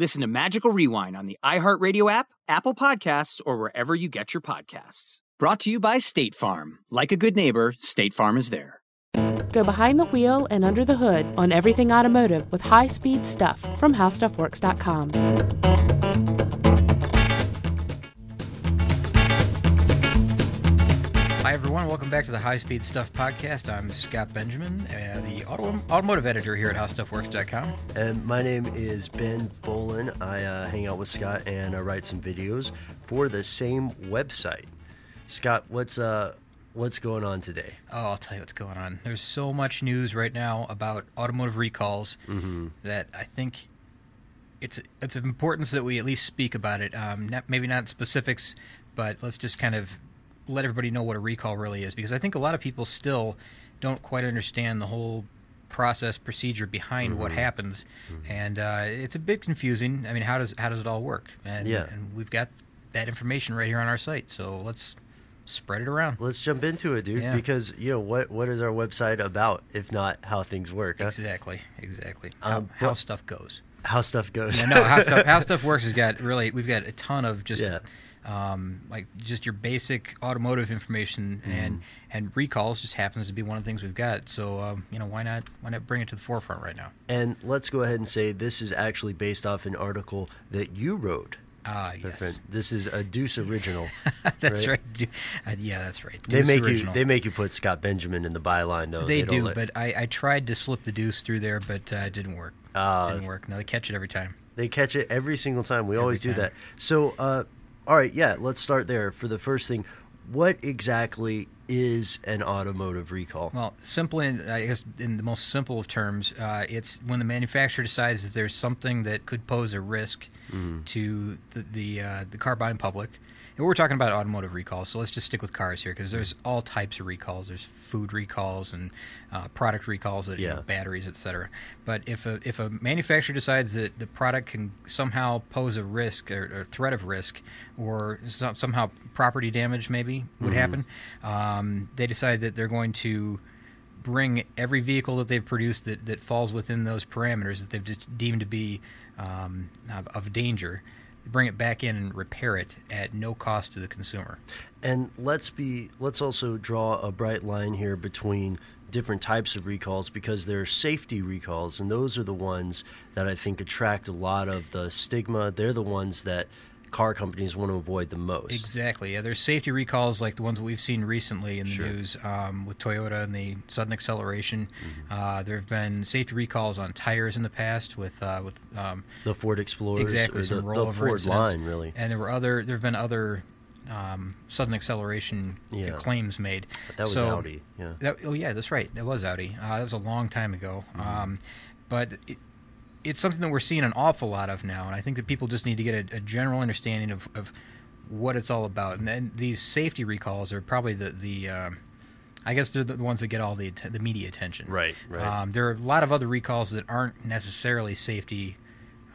Listen to Magical Rewind on the iHeartRadio app, Apple Podcasts, or wherever you get your podcasts. Brought to you by State Farm. Like a good neighbor, State Farm is there. Go behind the wheel and under the hood on everything automotive with high speed stuff from howstuffworks.com. Hi, everyone. Welcome back to the High Speed Stuff Podcast. I'm Scott Benjamin, uh, the auto- automotive editor here at HowStuffWorks.com. And my name is Ben Bowlin. I uh, hang out with Scott and I write some videos for the same website. Scott, what's uh, what's going on today? Oh, I'll tell you what's going on. There's so much news right now about automotive recalls mm-hmm. that I think it's it's of importance that we at least speak about it. Um, not, maybe not specifics, but let's just kind of let everybody know what a recall really is because I think a lot of people still don't quite understand the whole process procedure behind mm-hmm. what happens, mm-hmm. and uh, it's a bit confusing. I mean, how does how does it all work? And, yeah. and we've got that information right here on our site, so let's spread it around. Let's jump into it, dude. Yeah. Because you know what what is our website about if not how things work? Huh? Exactly, exactly. Um, how, how stuff goes. How stuff goes. Yeah, no, how stuff how stuff works has got really we've got a ton of just Yeah. Um, like just your basic automotive information Mm-hmm. and and recalls just happens to be one of the things we've got. So um, you know why not why not bring it to the forefront right now? and let's go ahead and say this is actually based off an article that you wrote. Ah, yes, friend. This is a Deuce original. that's right? right. Uh, yeah, that's right. they make original. you they make you put Scott Benjamin in the byline though. They, don't do, let- but I, I tried to slip the deuce through there, but uh, it didn't work. Ah, didn't work. No, they catch it every time. They catch it every single time. We always do time. that. So, uh, all right, yeah, let's start there. For the first thing, what exactly is an automotive recall? Well, simply, I guess, in the most simple of terms, uh, it's when the manufacturer decides that there's something that could pose a risk to the the, uh, the car buying public. We're talking about automotive recalls, so let's just stick with cars here because there's all types of recalls. There's food recalls and uh, product recalls, that, you know, batteries, etc. But if a if a manufacturer decides that the product can somehow pose a risk or, or threat of risk, or some, somehow property damage maybe would happen, um, they decide that they're going to bring every vehicle that they've produced that, that falls within those parameters that they've just deemed to be um, of, of danger, bring it back in and repair it at no cost to the consumer. And let's be let's also draw a bright line here between different types of recalls because there are safety recalls and those are the ones that I think attract a lot of the stigma. They're the ones that car companies want to avoid the most. Exactly. Yeah, there's safety recalls like the ones that we've seen recently in the Sure. news um, with Toyota and the sudden acceleration. Mm-hmm. Uh, there have been safety recalls on tires in the past with uh, with um, The Ford Explorers exactly some the, rollover the Ford incidents. line really. And there were other. There have been other um, sudden acceleration Yeah. claims made. But that was So- Audi, yeah. That, oh yeah, that's right. That was Audi. Uh, that was a long time ago. Mm-hmm. Um, but it, it's something that we're seeing an awful lot of now, and I think that people just need to get a, a general understanding of, of what it's all about. And then these safety recalls are probably the the um, I guess they're the ones that get all the the media attention. Right, right. Um, there are a lot of other recalls that aren't necessarily safety.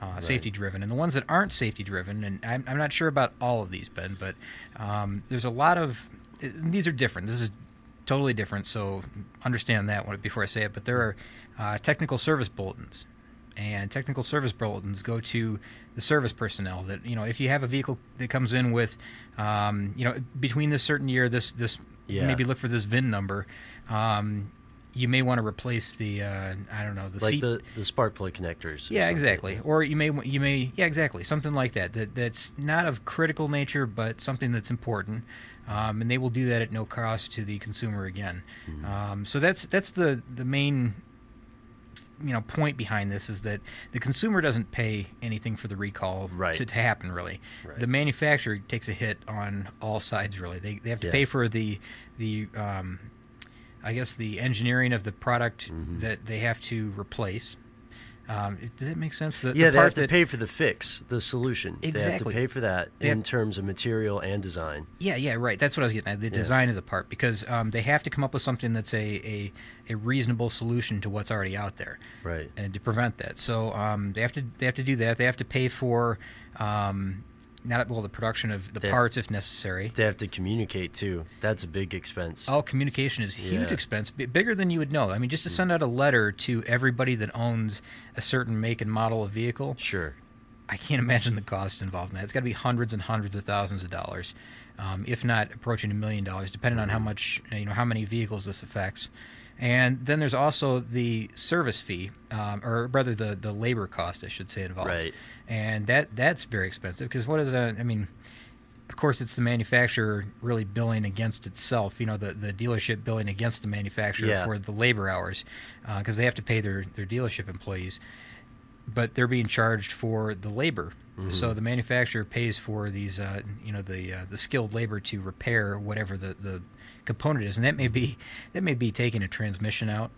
Uh, Safety driven, and the ones that aren't safety driven, and I'm, I'm not sure about all of these, Ben, but um, there's a lot of these are different. This is totally different. So understand that one before I say it. But there are uh, technical service bulletins, and technical service bulletins go to the service personnel. That you know, if you have a vehicle that comes in with, um, you know, between this certain year, this this Yeah. maybe look for this VIN number. Um, you may want to replace the uh, I don't know the like seat the the spark plug connectors. yeah, something. exactly. Or you may you may yeah, exactly something like that. That that's not of critical nature, but something that's important. Um, and they will do that at no cost to the consumer again. Mm-hmm. Um, so that's that's the the main you know point behind this is that the consumer doesn't pay anything for the recall Right. to, to happen really Right. the manufacturer takes a hit on all sides really they, they have to Yeah. pay for the the um, I guess the engineering of the product Mm-hmm. that they have to replace um, it- does that make sense the, Yeah, the they have to that, pay for the fix, the solution. They have to Exactly. pay for that They in have- terms of material and design. Yeah, yeah, right. That's what I was getting at. The design of the part, because um, they have to come up with something that's a, a, a reasonable solution to what's already out there, Right. and to prevent that. So um, they have to they have to do that. They have to pay for um, not well the production of the They- parts if necessary. They have to communicate too. That's a big expense. All communication is a huge Yeah. Mm. expense, b- bigger than you would know. I mean, just to send out a letter to everybody that owns a certain make and model of vehicle, Sure. I can't imagine the costs involved in that. It's got to be hundreds and hundreds of thousands of dollars, um, if not approaching a million dollars, depending on how Mm-hmm. much you know how many vehicles this affects. And then there's also the service fee, um, or rather the the labor cost, I should say, involved. Right. And that that's very expensive because what is a? I mean, of course, it's the manufacturer really billing against itself. You know, the, the dealership billing against the manufacturer Yeah. for the labor hours because they have to pay their, their dealership employees. But they're being charged for the labor. So the manufacturer pays for these, uh, you know, the uh, the skilled labor to repair whatever the, the component is, and that may be that may be taking a transmission out.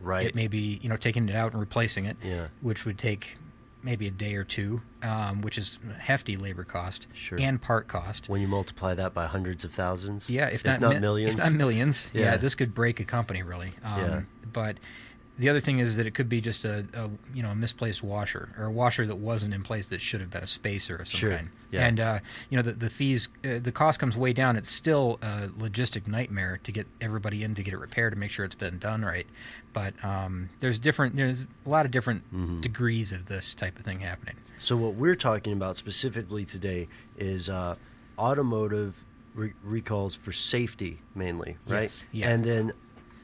Right. It may be you know taking it out and replacing it, Yeah. which would take maybe a day or two, um, which is hefty labor cost Sure. and part cost. When you multiply that by hundreds of thousands. Yeah, if not, mi- millions. If not millions, yeah. Yeah. this could break a company really. Um, Yeah. But the other thing is that it could be just a, a you know a misplaced washer or a washer that wasn't in place that should have been a spacer of some Sure, kind. yeah. And uh, you know the the fees, uh, the cost comes way down. It's still a logistic nightmare to get everybody in to get it repaired to make sure it's been done right. But um, there's different there's a lot of different Mm-hmm. degrees of this type of thing happening. So what we're talking about specifically today is uh, automotive re- recalls for safety mainly, right? Yes, yeah. And then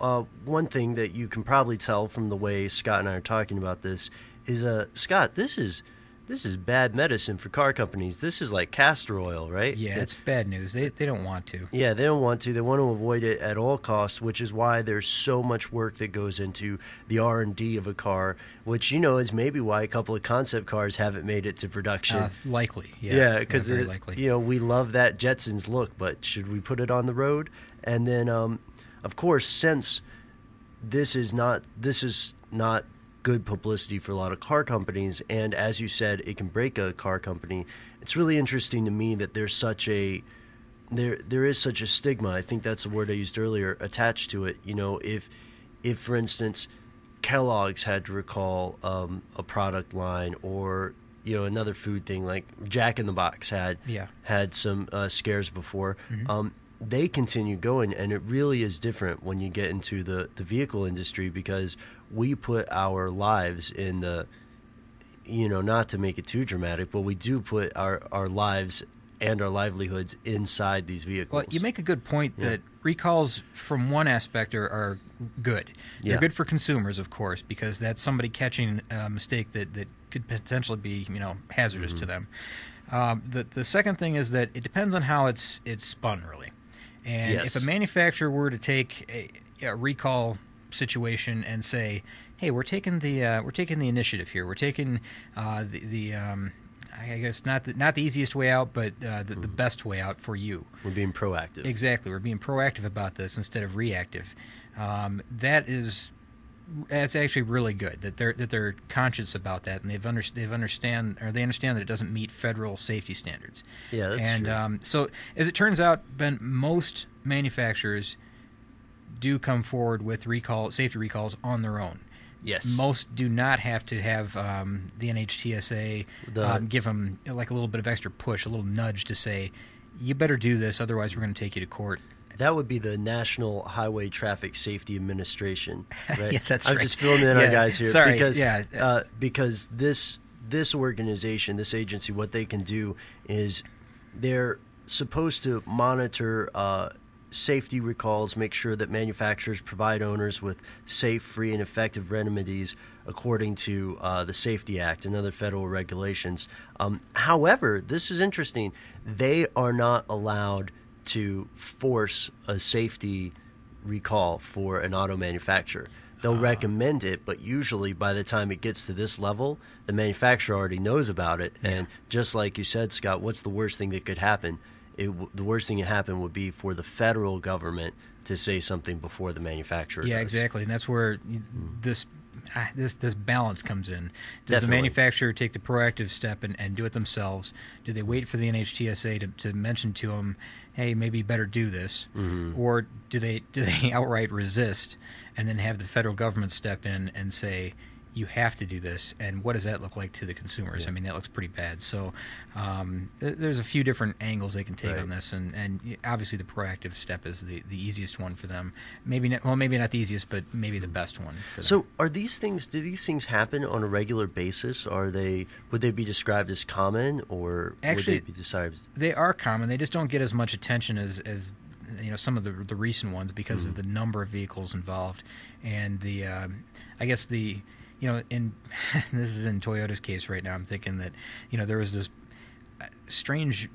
uh, one thing that you can probably tell from the way Scott and I are talking about this is, uh, Scott, this is this is bad medicine for car companies. This is like castor oil, right? Yeah, That- it's bad news. They they don't want to. yeah, they don't want to. They want to avoid it at all costs, which is why there's so much work that goes into the R and D of a car, which you know is maybe why a couple of concept cars haven't made it to production. Uh, likely, yeah, Yeah, because very likely. you know we love that Jetsons look, but should we put it on the road? And then, um, of course, since this is not this is not good publicity for a lot of car companies, and as you said, it can break a car company. It's really interesting to me that there's such a there there is such a stigma. I think that's the word I used earlier attached to it. You know, if if for instance Kellogg's had to recall um, a product line or you know another food thing like Jack in the Box had Yeah. had some uh, scares before. Um, they continue going, and it really is different when you get into the, the vehicle industry because we put our lives in the, you know, not to make it too dramatic, but we do put our, our lives and our livelihoods inside these vehicles. Well, you make a good point that recalls, from one aspect, are, are good. They're Yeah. good for consumers, of course, because that's somebody catching a mistake that, that could potentially be, you know, hazardous Mm-hmm. to them. Um, the the second thing is that it depends on how it's it's spun, really. And Yes. if a manufacturer were to take a, a recall situation and say, "Hey, we're taking the uh, we're taking the initiative here. We're taking uh, the, the um, I guess not the, not the easiest way out, but uh, the, the Mm-hmm. best way out for you." We're being proactive. Exactly. We're being proactive about this instead of reactive. Um, that is that's actually really good that they're that they're conscious about that and they've under, they've understand or they understand that it doesn't meet federal safety standards. Yeah, that's and true. Um, so as it turns out, Ben, most manufacturers do come forward with recall safety recalls on their own. Yes. Most do not have to have um, the NHTSA The- um, give them like a little bit of extra push, a little nudge to say, "You better do this, otherwise we're going to take you to court." That would be the National Highway Traffic Safety Administration, right? Yeah, that's I'm right. just filling in Yeah, our guys here sorry, because yeah. uh, because this this organization, this agency, what they can do is they're supposed to monitor uh, safety recalls, make sure that manufacturers provide owners with safe, free, and effective remedies according to uh, the Safety Act and other federal regulations. Um, however, this is interesting. They are not allowed to force a safety recall for an auto manufacturer. They'll ah. recommend it, but usually by the time it gets to this level, the manufacturer already knows about it. And just like you said, Scott, what's the worst thing that could happen? It, the worst thing that happened would be for the federal government to say something before the manufacturer. Yeah, does. exactly, and that's where you- this ah, this this balance comes in. Does the manufacturer take the proactive step and, and do it themselves? Do they wait for the NHTSA to, to mention to them, "Hey, maybe better do this," Mm-hmm. or do they do they outright resist and then have the federal government step in and say? You have to do this, and what does that look like to the consumers? I mean, that looks pretty bad. So, um, th- there's a few different angles they can take Right. on this, and, and obviously the proactive step is the, the easiest one for them. Maybe not, well, maybe not the easiest, but maybe the best one. So, are these things? Do these things happen on a regular basis? Are they? Would they be described as common, or Actually- would they be described? they are common. They just don't get as much attention as, as you know some of the the recent ones because of the number of vehicles involved and the um, I guess the you know in this is in Toyota's case right now. I'm thinking that you know there was this uh, strange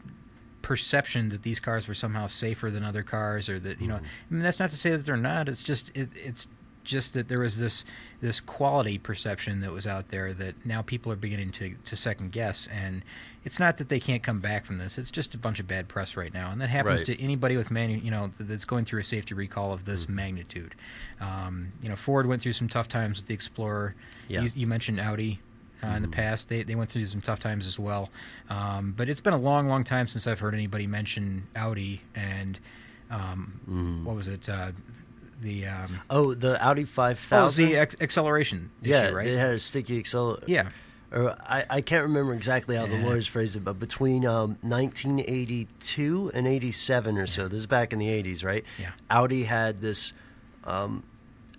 perception that these cars were somehow safer than other cars or that you know I mean that's not to say that they're not it's just it, it's just that there was this this quality perception that was out there that now people are beginning to, to second guess and it's not that they can't come back from this it's just a bunch of bad press right now and that happens Right. to anybody with manu- you know that's going through a safety recall of this magnitude um, you know Ford went through some tough times with the Explorer Yeah. you, you mentioned Audi uh, in the past. They, they went through some tough times as well. Um, but it's been a long, long time since I've heard anybody mention Audi and um, what was it? Uh, the um, Oh, the Audi oh, five it was the ex- acceleration issue, yeah, right? it had a sticky accelerator. Yeah. Or I, I can't remember exactly how the lawyers phrased it, but between um, 1982 and 87 or so, this is back in the 80s, right? Yeah. Audi had this. Um,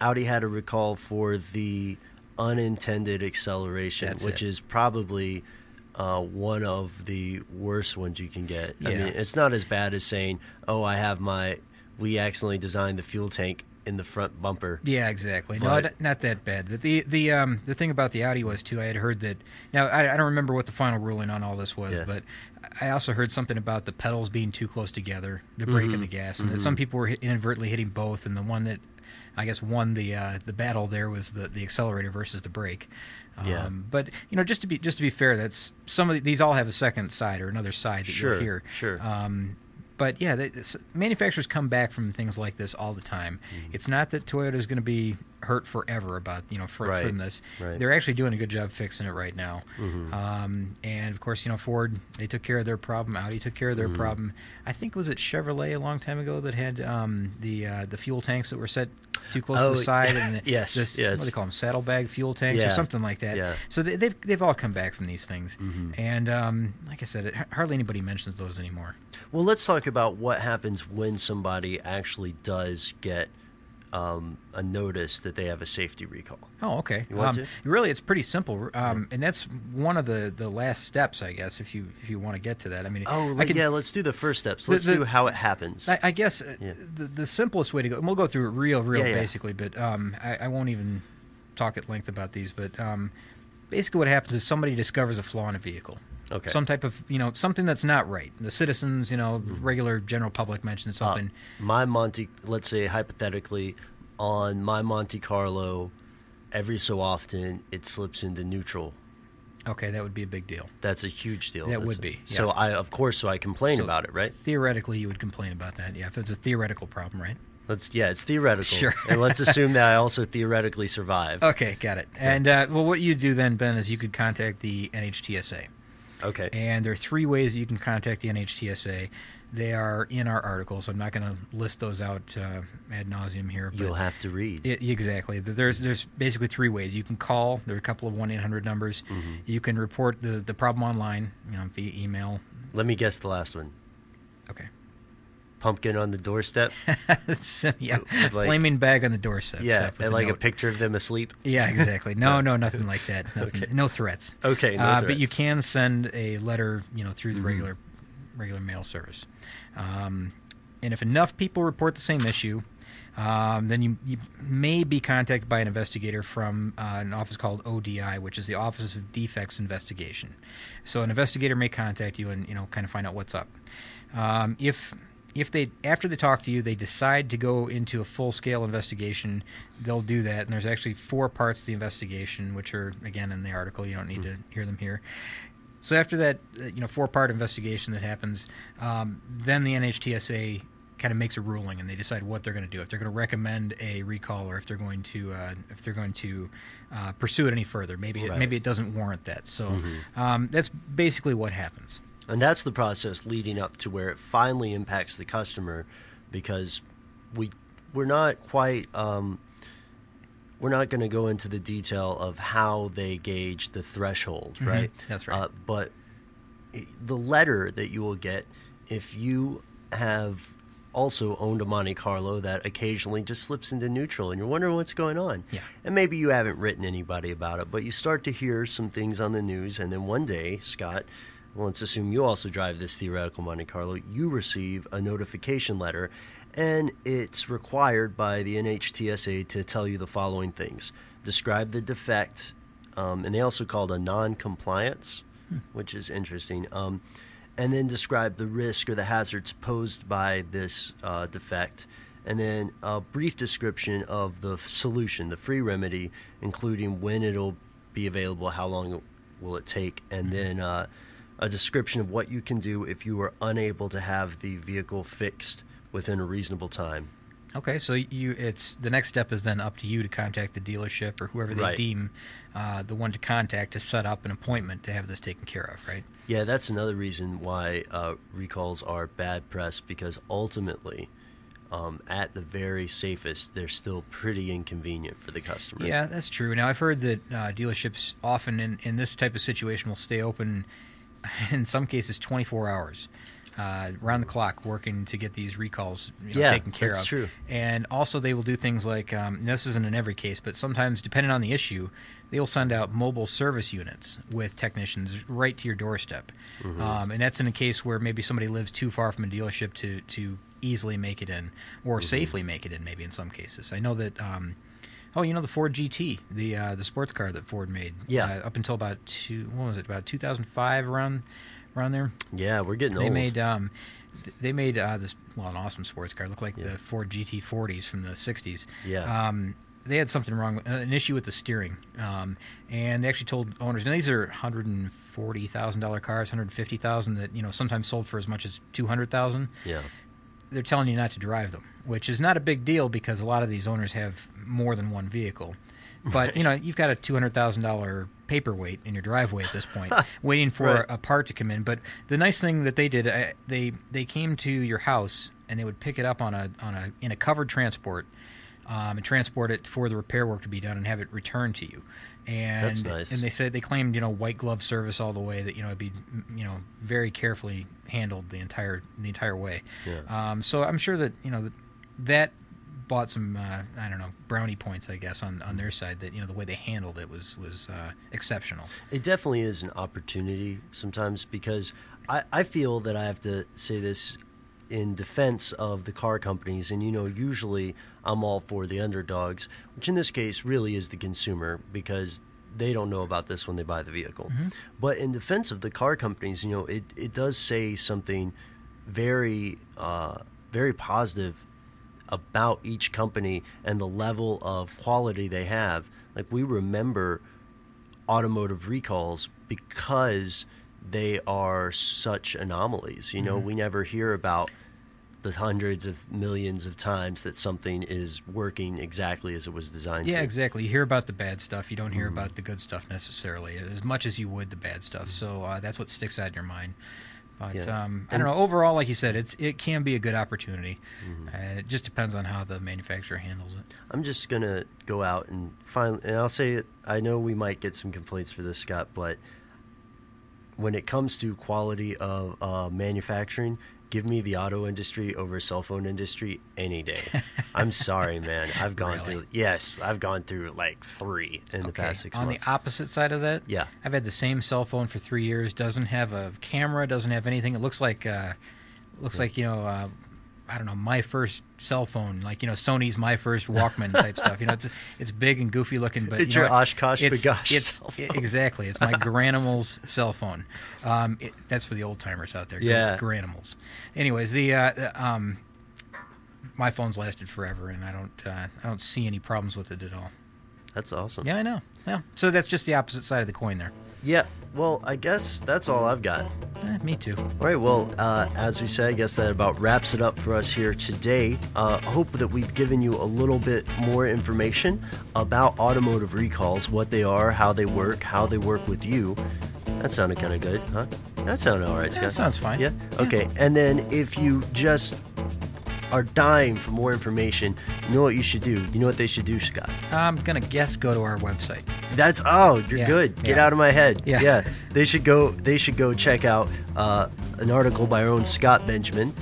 Audi had a recall for the unintended acceleration, That's which it. is probably uh, one of the worst ones you can get. I mean, it's not as bad as saying, "Oh, I have my we accidentally designed the fuel tank in the front bumper." Yeah, exactly. But- not- not that bad. The the um, the thing about the Audi was too. I had heard that. Now I, I don't remember what the final ruling on all this was, Yeah. but I also heard something about the pedals being too close together, the brake Mm-hmm. and the gas, and that some people were inadvertently hitting both, and the one that I guess won the uh, the battle there was the, the accelerator versus the brake. Um, Yeah. But you know, just to be just to be fair, that's some of these all have a second side or another side that Sure, you'll hear. sure. Um, but yeah, they, manufacturers come back from things like this all the time. Mm-hmm. It's not that Toyota is going to be hurt forever about you know for, Right, from this. right. Mm-hmm. They're actually doing a good job fixing it right now. Um, and of course, you know Ford they took care of their problem. Audi took care of Mm-hmm. their problem. I think was it Chevrolet a long time ago that had um, the uh, the fuel tanks that were set too close to Oh, the side and the, yes, this, yes. what do they call them saddlebag fuel tanks or something like that. yeah. So they, they've they've all come back from these things. Mm-hmm. And um, like I said, it, hardly anybody mentions those anymore. Well, let's talk about what happens when somebody actually does get um, a notice that they have a safety recall. Oh, okay. You want um, to? Really, it's pretty simple, um, and that's one of the, the last steps, I guess, if you if you want to get to that. I mean, Oh, I can, yeah. Let's do the first steps. Let's the- do how it happens. I, I guess uh, Yeah. the the simplest way to go, and we'll go through it real, real Yeah, yeah. basically, but um, I, I won't even talk at length about these. But um, basically, what happens is somebody discovers a flaw in a vehicle. Okay. Some type of you know something that's not right. The citizens, you know, regular general public mentions Uh, something. my Monte, let's say hypothetically, on my Monte Carlo, every so often it slips into neutral. okay, that would be a big deal. That's a huge deal. That That's- would be, So. I, of course, so I complain So about it, right? Theoretically, you would complain about that. Yeah, if it's a theoretical problem, right? Let's yeah, it's theoretical. Sure. and let's assume that I also theoretically survive. Okay, got it. And uh, well, what you do then, Ben, is you could contact the NHTSA, Okay. and there are three ways that you can contact the NHTSA. They are in our article, so I'm not going to list those out uh, ad nauseum here. You'll have to read. I- exactly. There's there's basically three ways. You can call. There are a couple of one eight hundred numbers. Mm-hmm. You can report the the problem online, you know, via email. Let me guess the last one. Okay. Pumpkin on the doorstep. yeah, Like- flaming bag on the doorstep. yeah, and like a picture of them asleep. Yeah, exactly. No, no, nothing like that. Nothing, No threats. Okay, no uh, But you can send a letter, you know, through the Mm-hmm. regular regular mail service. Um, and if enough people report the same issue, um, then you, you may be contacted by an investigator from uh, an office called ODI, which is the Office of Defects Investigation. So an investigator may contact you and you know kind of find out what's up. Um, if if they after they talk to you, they decide to go into a full scale investigation, they'll do that. And there's actually four parts of the investigation, which are again in the article. You don't need to hear them here. So after that, uh, you know, four-part investigation that happens, um, then the NHTSA kind of makes a ruling, and they decide what they're going to do. If they're going to recommend a recall, or if they're going to uh, if they're going to uh, pursue it any further. Maybe it, maybe it doesn't warrant that. So um, that's basically what happens. And that's the process leading up to where it finally impacts the customer because we we're not quite um, we're not going to go into the detail of how they gauge the threshold, right? That's right. Uh, but the letter that you will get if you have also owned a Monte Carlo that occasionally just slips into neutral and you're wondering what's going on. Yeah. And maybe you haven't written anybody about it, but you start to hear some things on the news and then one day, Scott, well, let's assume you also drive this theoretical Monte Carlo, you receive a notification letter and it's required by the NHTSA to tell you the following things. Describe the defect, um, and they also called a non-compliance, which is interesting. Um, and then describe the risk or the hazards posed by this uh, defect, and then a brief description of the solution, the free remedy, including when it'll be available, how long will it take, and then uh, a description of what you can do if you are unable to have the vehicle fixed within a reasonable time. Okay, so you it's the next step is then up to you to contact the dealership or whoever they Right. deem uh, the one to contact to set up an appointment to have this taken care of, right? Yeah, that's another reason why uh, recalls are bad press because ultimately, um, at the very safest, they're still pretty inconvenient for the customer. Yeah, that's true. Now I've heard that uh, dealerships often in, in this type of situation will stay open, in some cases, 24 hours, uh, round the clock, working to get these recalls you know, Yeah, taken care that's of. true. And also, they will do things like um, this isn't in every case, but sometimes, depending on the issue, they will send out mobile service units with technicians right to your doorstep. Mm-hmm. Um, and that's in a case where maybe somebody lives too far from a dealership to to easily make it in, or Mm-hmm. safely make it in. Maybe in some cases, I know that. Um, Oh, you know the Ford GT, the uh, the sports car that Ford made. Yeah. Uh, up until about two, what was it? About 2005, around around there. Yeah, we're getting They old. made um, they made uh, this well an awesome sports car. It looked like the Ford GT40s from the 60s. Yeah. Um, they had something wrong, uh, an issue with the steering, um, and they actually told owners. Now these are hundred and forty thousand dollar cars, hundred fifty thousand that you know sometimes sold for as much as two hundred thousand yeah. they're telling you not to drive them, which is not a big deal because a lot of these owners have more than one vehicle. But you know, you've got a two hundred thousand dollar paperweight in your driveway at this point, waiting for Right. a part to come in. But the nice thing that they did, uh, they they came to your house and they would pick it up on a on a in a covered transport. Um, and transport it for the repair work to be done and have it returned to you. And That's nice. and they said they claimed you know white glove service all the way that you know it'd be you know very carefully handled the entire the entire way. Yeah. Um, so I'm sure that you know that bought some uh, I don't know brownie points I guess on, on their side that you know the way they handled it was was uh, exceptional. It definitely is an opportunity sometimes because I, I feel that I have to say this in defense of the car companies. And, you know, usually I'm all for the underdogs, which in this case really is the consumer because they don't know about this when they buy the vehicle. But in defense of the car companies, you know, it, it does say something very, uh, very positive about each company and the level of quality they have. Like we remember automotive recalls because they are such anomalies. You know, mm-hmm. we never hear about the hundreds of millions of times that something is working exactly as it was designed Yeah, to. exactly. You hear about the bad stuff. You don't hear mm-hmm. about the good stuff necessarily, as much as you would the bad stuff. Mm-hmm. So uh, that's what sticks out in your mind. But Yeah. um, I don't know. Overall, like you said, it's it can be a good opportunity, and it just depends on how the manufacturer handles it. I'm just gonna go out and find, and I'll say it. I know we might get some complaints for this, Scott, but when it comes to quality of uh, manufacturing, give me the auto industry over cell phone industry any day. I'm sorry, man. I've gone Really? through yes, I've gone through like three in the past six On months. the opposite side of that, Yeah. I've had the same cell phone for three years. Doesn't have a camera. Doesn't have anything. It looks like, uh, looks like you know, uh, I don't know, my first cell phone, like you know, Sony's my first Walkman type stuff. You know, it's it's big and goofy looking, but It's you know your what? Oshkosh It's- B'gosh It's cell phone. exactly. It's my Granimals cell phone. Um, it, that's for the old timers out there. Yeah. Granimals. Anyways, the uh, um, my phone's lasted forever, and I don't uh, I don't see any problems with it at all. That's awesome. Yeah, I know. Yeah. So that's just the opposite side of the coin there. Yeah. Well, I guess that's all I've got. Eh, me too. All right. Well, uh, as we said, I guess that about wraps it up for us here today. Uh, hope that we've given you a little bit more information about automotive recalls, what they are, how they work, how they work with you. That sounded kind of good, huh? That sounded all right, Yeah, Scott. sounds fine. Yeah. Okay. And then if you just are dying for more information, you know what you should do. You know what they should do, Scott. I'm gonna guess go to our website. That's oh, you're Yeah, good. Get yeah. out of my head. Yeah. they should go. They should go check out uh, an article by our own Scott Benjamin.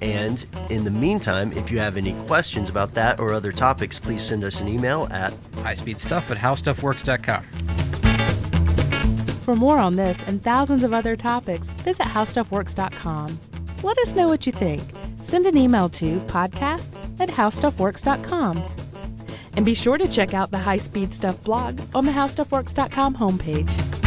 And in the meantime, if you have any questions about that or other topics, please send us an email at highspeedstuff speed stuff at howstuffworks.com. For more on this and thousands of other topics, visit howstuffworks.com. Let us know what you think. Send an email to podcast at howstuffworks.com. And be sure to check out the High Speed Stuff blog on the howstuffworks.com homepage.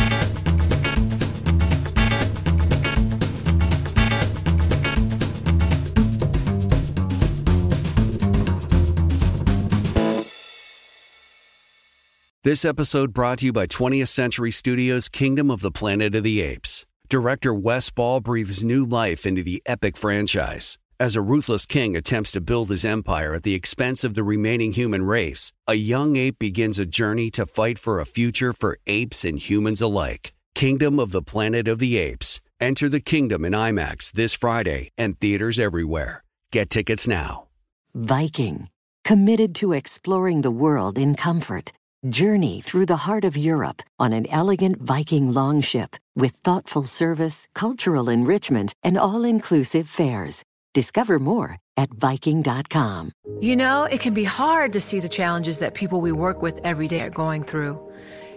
This episode brought to you by 20th Century Studios' Kingdom of the Planet of the Apes. Director Wes Ball breathes new life into the epic franchise. As a ruthless king attempts to build his empire at the expense of the remaining human race, a young ape begins a journey to fight for a future for apes and humans alike. Kingdom of the Planet of the Apes. Enter the kingdom in IMAX this Friday and theaters everywhere. Get tickets now. Viking, committed to exploring the world in comfort. Journey through the heart of Europe on an elegant Viking longship with thoughtful service, cultural enrichment, and all inclusive fares. Discover more at Viking.com. You know, it can be hard to see the challenges that people we work with every day are going through.